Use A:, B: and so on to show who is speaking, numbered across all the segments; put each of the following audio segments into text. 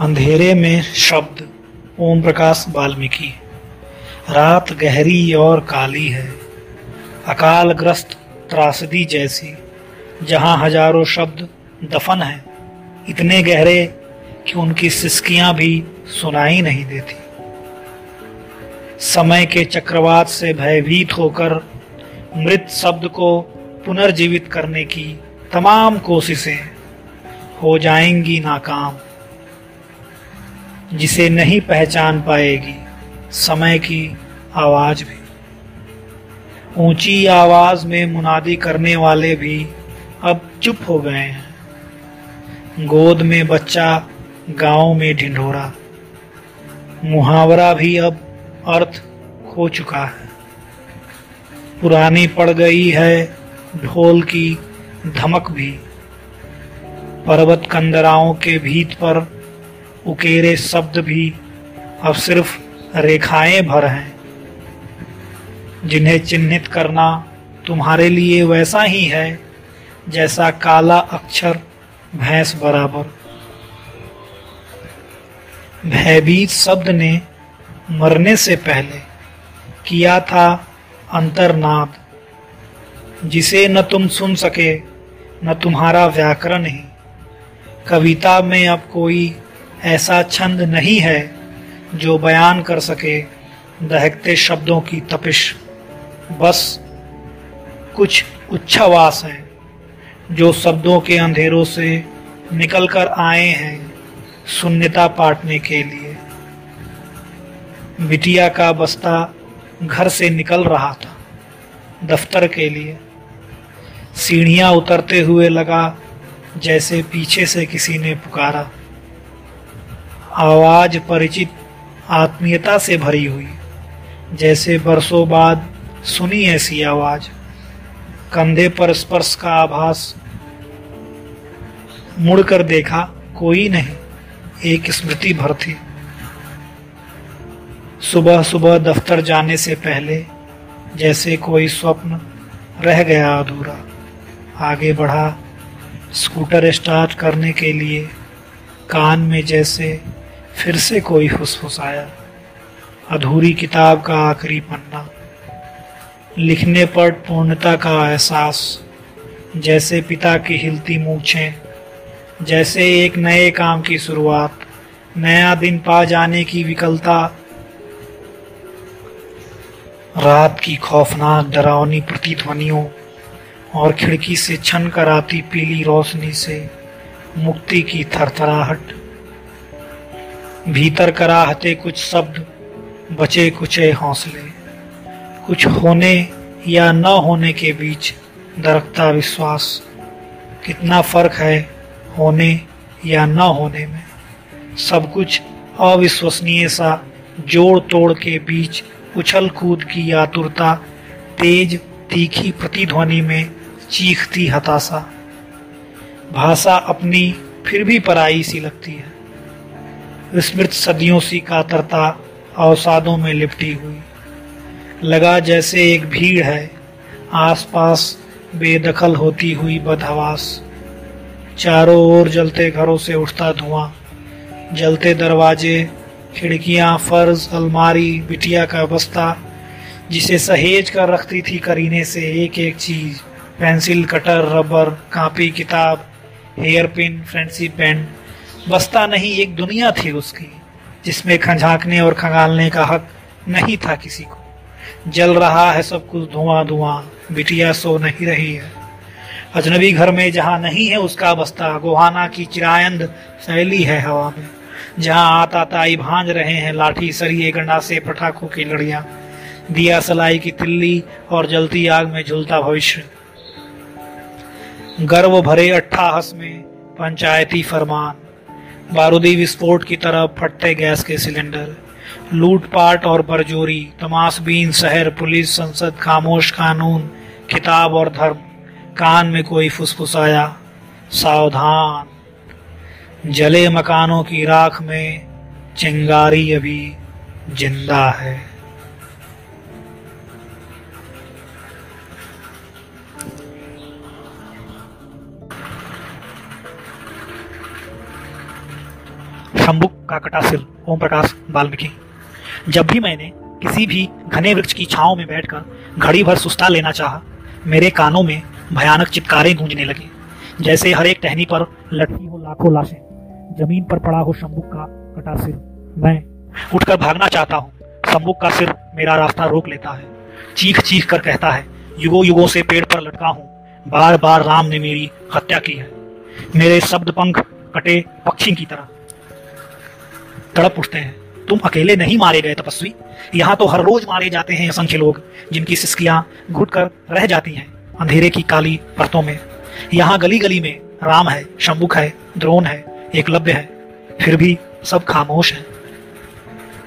A: अंधेरे में शब्द, ओम प्रकाश वाल्मीकि। रात गहरी और काली है। अकालग्रस्त त्रासदी जैसी, जहाँ हज़ारों शब्द दफन हैं, इतने गहरे कि उनकी सिस्कियाँ भी सुनाई नहीं देती। समय के चक्रवात से भयभीत होकर मृत शब्द को पुनर्जीवित करने की तमाम कोशिशें हो जाएँगी नाकाम। जिसे नहीं पहचान पाएगी, समय की आवाज़ भी। ऊँची आवाज़ में मुनादी करने वाले भी अब चुप हो गए हैं। गोद में बच्चा गाँव में ढिंढोरा। मुहावरा भी अब अर्थ खो चुका है। पुरानी पड़ गई है ढोल की धमक भी। पर्वत कंदराओं के भीत पर उकेरे शब्द भी अब सिर्फ़ रेखाएँ भर हैं। जिन्हें चिन्हित करना तुम्हारे लिए वैसा ही है, जैसा काला अक्षर भैंस बराबर। भयभीत शब्द ने मरने से पहले किया था अंतरनाद, जिसे न तुम सुन सके, न तुम्हारा व्याकरण ही। कविता में अब कोई ऐसा छंद नहीं है जो बयान कर सके दहकते शब्दों की तपिश। बस कुछ उच्छावास हैं जो शब्दों के अंधेरों से निकलकर आए हैं शून्यता पाटने के लिए। बिटिया का बस्ता घर से निकल रहा था दफ्तर के लिए। सीढ़ियाँ उतरते हुए लगा जैसे पीछे से किसी ने पुकारा। आवाज़ परिचित आत्मीयता से भरी हुई। जैसे बरसों बाद सुनी ऐसी आवाज़। कंधे पर स्पर्श का आभास मुड़कर देखा कोई नहीं, एक स्मृति भर थी। सुबह सुबह दफ्तर जाने से पहले जैसे कोई स्वप्न रह गया अधूरा। आगे बढ़ा, स्कूटर स्टार्ट करने के लिए कान में जैसे फिर से कोई फुसफुसाया अधूरी किताब का आखिरी पन्ना, लिखने पर पूर्णता का एहसास, जैसे पिता की हिलती मूछें, जैसे एक नए काम की शुरुआत, नया दिन पा जाने की विकलता, रात की खौफनाक डरावनी प्रतिध्वनियों और खिड़की से छन कर आती पीली रोशनी से मुक्ति की थरथराहट। भीतर कराहते कुछ शब्द, बचे कुचे हौसले। कुछ होने या न होने के बीच दरकता विश्वास। कितना फ़र्क है होने या न होने में। सब कुछ अविश्वसनीय सा जोड़ तोड़ के बीच उछल कूद की आतुरता, तेज तीखी प्रतिध्वनि में चीखती हताशा। भाषा अपनी फिर भी पराई सी लगती है। विस्मृत सदियों सी कातरता अवसादों में लिपटी हुई। लगा जैसे एक भीड़ है, आसपास बेदखल होती हुई बदहवास। चारों ओर जलते घरों से उठता धुआँ, जलते दरवाजे, खिड़कियाँ, फ़र्ज़, अलमारी, बिटिया का बस्ता, जिसे सहेज कर रखती थी करीने से एक एक चीज़, पेंसिल, कटर, रबर, कापी, किताब, हेयर पिन, फ्रेंसी पेन। बस्ता नहीं एक दुनिया थी उसकी, जिसमें खंझाकने और खंगालने का हक नहीं था किसी को। जल रहा है सब कुछ धुआँ धुआँ, बिटिया सो नहीं रही है। अजनबी घर में जहाँ नहीं है उसका बस्ता, गोहाना की चिरायंद फैली है हवा में। जहाँ आता ताई भांज रहे हैं लाठी सरिये गंडा से पटाखों की लड़ियाँ, दिया सलाई की तिल्ली और जलती आग में झुलता भविष्य। गर्व भरे अट्ठाहस में पंचायती फरमान बारूदी विस्फोट की तरह फटते गैस के सिलेंडर लूटपाट और बरजोरी तमाशबीन शहर, पुलिस, संसद, खामोश, कानून किताब और धर्म। कान में कोई फुसफुसाया सावधान। जले मकानों की राख में चिंगारी अभी ज़िंदा है। शंभुक का कटा सिर ओम प्रकाश वाल्मीकि। जब भी मैंने किसी भी घने वृक्ष की छाव में बैठकर घड़ी भर सुस्ता लेना चाहा, मेरे कानों में भयानक चित्कारें गूंजने लगी, जैसे हर एक टहनी पर लटकी हो लाखों लाशें। ज़मीन पर पड़ा हो शंबुक का कटा सिर मैं उठकर भागना चाहता हूँ। शंबुक का सिर मेरा रास्ता रोक लेता है। चीख चीख कर कहता है, युगो युगों से पेड़ पर लटका हूँ। बार बार राम ने मेरी हत्या की है। मेरे शब्द पंख कटे पक्षी की तरह। तड़प उठते हैं। तुम अकेले नहीं मारे गए तपस्वी। यहाँ तो हर रोज मारे जाते हैं असंख्य लोग, जिनकी सिस्कियाँ घुट कर रह जाती हैं अंधेरे की काली परतों में। यहाँ गली गली में राम है शंबुक है, द्रोण है, एकलव्य है। फिर भी सब खामोश है।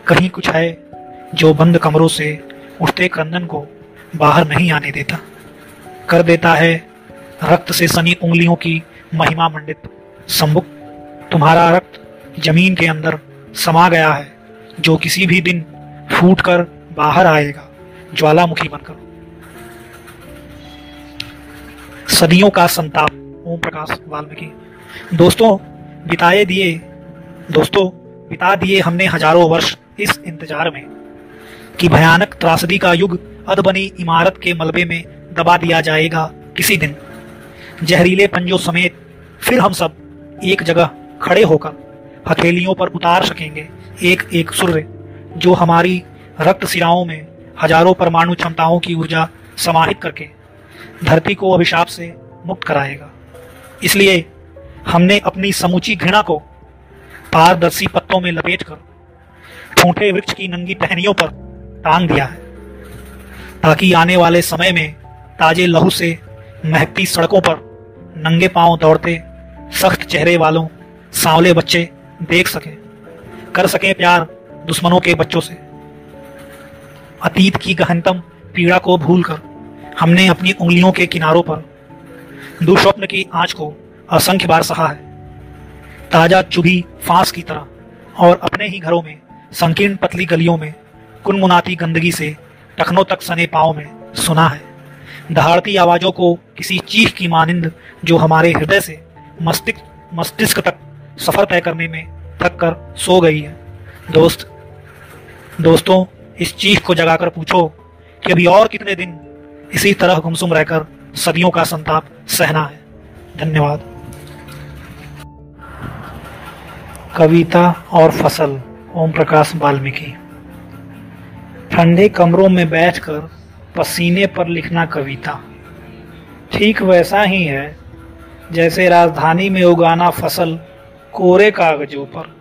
A: कहीं कुछ है जो बंद कमरों से उठते क्रंदन को बाहर नहीं आने देता। कर देता है रक्त से सनी उंगलियों की महिमा मंडित। संबुक तुम्हारा रक्त ज़मीन के अंदर समा गया है। जो किसी भी दिन फूट कर बाहर आएगा, ज्वालामुखी बनकर। सदियों का संताप, ओम प्रकाश वाल्मीकि। दोस्तों, बिताए दिए, दोस्तों, बिता दिए हमने हज़ारों वर्ष इस इंतज़ार में कि भयानक त्रासदी का युग अदबनी इमारत के मलबे में दबा दिया जाएगा किसी दिन। जहरीले पंजों समेत फिर हम सब एक जगह खड़े होकर हथेलियों पर उतार सकेंगे। एक एक सूर्य, जो हमारी रक्त सिराओं में हज़ारों परमाणु क्षमताओं की ऊर्जा समाहित करके धरती को अभिशाप से मुक्त कराएगा। इसलिए हमने अपनी समूची घृणा को पारदर्शी पत्तों में लपेट कर ठूठे वृक्ष की नंगी टहनियों पर टांग दिया है, ताकि आने वाले समय में ताजे लहू से महकती सड़कों पर नंगे पाँव दौड़ते सख्त चेहरे वालों, सांवले बच्चे देख सके, कर सके प्यार दुश्मनों के बच्चों से। अतीत की गहनतम पीड़ा को भूलकर हमने अपनी उंगलियों के किनारों पर दुस्वप्न की आँच को असंख्य बार सहा है। ताज़ा चुभी फांस की तरह और अपने ही घरों में संकीर्ण पतली गलियों में कुनमुनाती गंदगी से टखनों तक सने पाओ में सुना है। दहाड़ती आवाजों को किसी चीख की मानिंद जो हमारे हृदय से मस्तिष्क मस्तिष्क तक सफ़र तय करने में थक कर सो गई है। दोस्त, दोस्तों, इस चीख को जगाकर पूछो कि अभी और कितने दिन इसी तरह गुमसुम रहकर सदियों का संताप सहना है। धन्यवाद। कविता और फ़सल ओम प्रकाश वाल्मीकि। ठंडे कमरों में बैठकर पसीने पर लिखना कविता। ठीक वैसा ही है, जैसे राजधानी में उगाना फ़सल कोरे कागजों पर।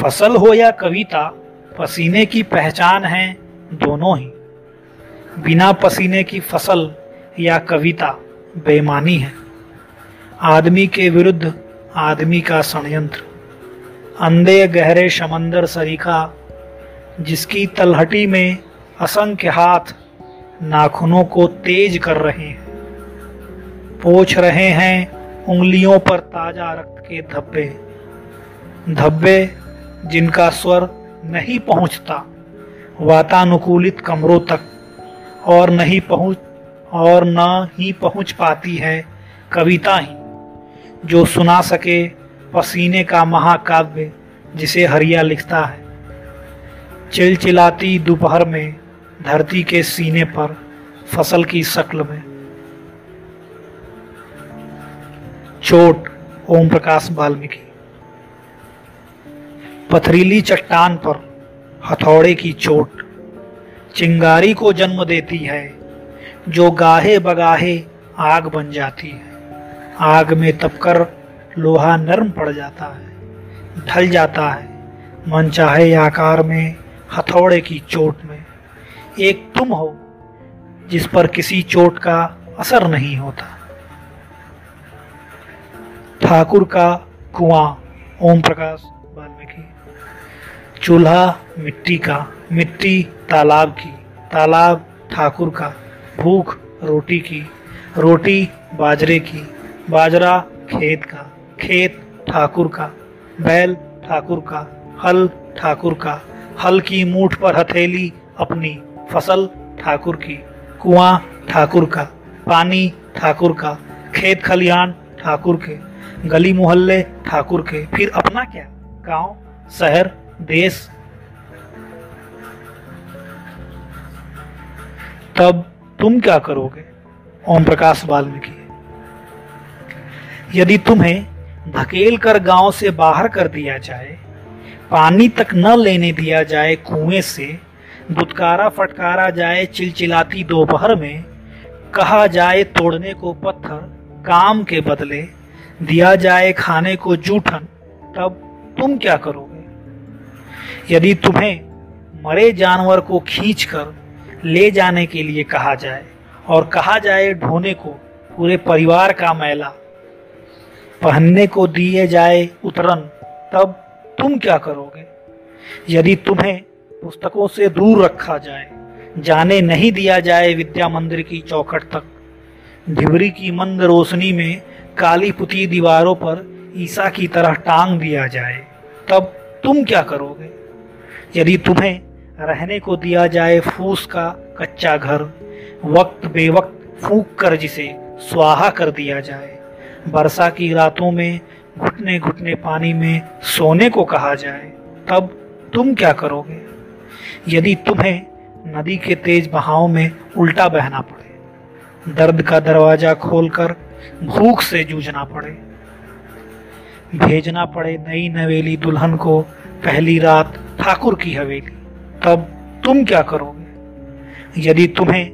A: फ़सल हो या कविता, पसीने की पहचान है दोनों ही। बिना पसीने की फ़सल या कविता बेमानी है। आदमी के विरुद्ध आदमी का षडयंत्र। अंधे गहरे समंदर सरीखा, जिसकी तलहटी में असंख्य हाथ नाखूनों को तेज कर रहे हैं। पोछ रहे हैं उंगलियों पर ताज़ा रक्त के धब्बे। धब्बे जिनका स्वर नहीं पहुँचता, वातानुकूलित कमरों तक, और नहीं पहुँच, और न ही पहुँच पाती है कविता ही, जो सुना सके पसीने का महाकाव्य जिसे हरिया लिखता है। चिलचिलाती दोपहर में धरती के सीने पर फ़सल की शक्ल में चोट ओम प्रकाश वाल्मीकि। पथरीली चट्टान पर हथौड़े की चोट, चिंगारी को जन्म देती है, जो गाहे बगाहे आग बन जाती है। आग में तपकर लोहा नरम पड़ जाता है, ढल जाता है, मन चाहे आकार में, हथौड़े की चोट में। एक तुम हो, जिस पर किसी चोट का असर नहीं होता। ठाकुर का कुआँ, ओम प्रकाश, वाल्मीकि। चूल्हा, मिट्टी का, मिट्टी तालाब की, तालाब ठाकुर का, भूख, रोटी की, रोटी बाजरे की, बाजरा खेत का, खेत ठाकुर का, बैल ठाकुर का, हल ठाकुर का, हल की मूठ पर हथेली अपनी, फ़सल ठाकुर की, कुआँ ठाकुर का, पानी ठाकुर का, खेत खलिहान ठाकुर के गली मोहल्ले ठाकुर के। फिर अपना क्या? गाँव, शहर, देश। तब तुम क्या करोगे? ओम प्रकाश वाल्मीकि। यदि तुम्हें धकेल कर गाँव से बाहर कर दिया जाए, पानी तक न लेने दिया जाए कुएँ से दुदकारा फटकारा जाए चिलचिलाती दोपहर में, कहा जाए तोड़ने को पत्थर काम के बदले दिया जाए खाने को जूठन, तब तुम क्या करोगे? यदि तुम्हें मरे जानवर को खींचकर ले जाने के लिए कहा जाए, और कहा जाए ढोने को, पूरे परिवार का मैला, पहनने को दिए जाए उतरन, तब तुम क्या करोगे? यदि तुम्हें पुस्तकों से दूर रखा जाए, जाने नहीं दिया जाए विद्या मंदिर की चौखट तक, ढिबरी की मंद रोशनी में काली पुती दीवारों पर ईसा की तरह टांग दिया जाए, तब तुम क्या करोगे? यदि तुम्हें रहने को दिया जाए फूस का कच्चा घर, वक्त बेवक्त फूक कर जिसे स्वाहा कर दिया जाए वर्षा की रातों में घुटने घुटने पानी में सोने को कहा जाए, तब तुम क्या करोगे? यदि तुम्हें नदी के तेज बहाव में उल्टा बहना पड़े, दर्द का दरवाज़ा खोलकर भूख से जूझना पड़े। भेजना पड़े नई नवेली दुल्हन को। पहली रात ठाकुर की हवेली। तब तुम क्या करोगे? यदि तुम्हें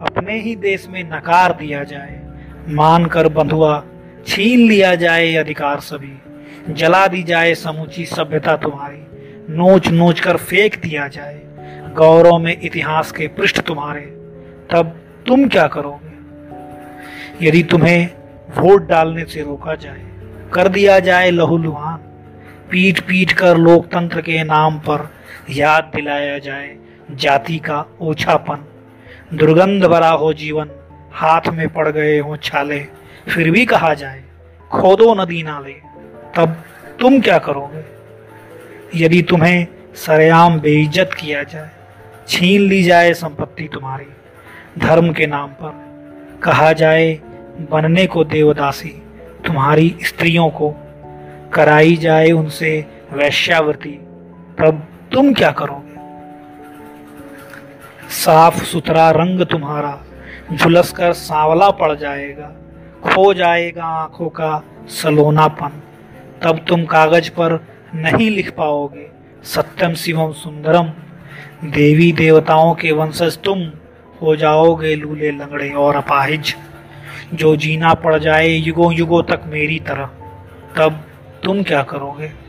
A: अपने ही देश में नकार दिया जाए, मानकर बंधुआ छीन लिया जाए अधिकार सभी, जला दी जाए समूची सभ्यता तुम्हारी नोच नोच कर फेंक दिया जाए, गौरव में इतिहास के पृष्ठ तुम्हारे, तब तुम क्या करोगे? यदि तुम्हें वोट डालने से रोका जाए, कर दिया जाए लहूलुहान पीट पीट कर लोकतंत्र के नाम पर याद दिलाया जाए जाति का ओछापन। दुर्गंध भरा हो जीवन, हाथ में पड़ गए हो छाले। फिर भी कहा जाए, खोदो नदी नाले तब तुम क्या करोगे? यदि तुम्हें सरेआम बेइज्जत किया जाए, छीन ली जाए संपत्ति तुम्हारी, धर्म के नाम पर कहा जाए, बनने को देवदासी, तुम्हारी स्त्रियों को। कराई जाए उनसे वैश्यावृति तब तुम क्या करोगे? साफ़ सुथरा रंग तुम्हारा झुलस कर सांवला पड़ जाएगा, खो जाएगा आँखों का सलोनापन। तब तुम कागज़ पर नहीं लिख पाओगे, सत्यम शिवम सुंदरम, देवी देवताओं के वंशज तुम। हो जाओगे लूले लंगड़े और अपाहिज। जो जीना पड़ जाए युगों युगों तक मेरी तरह, तब तुम क्या करोगे?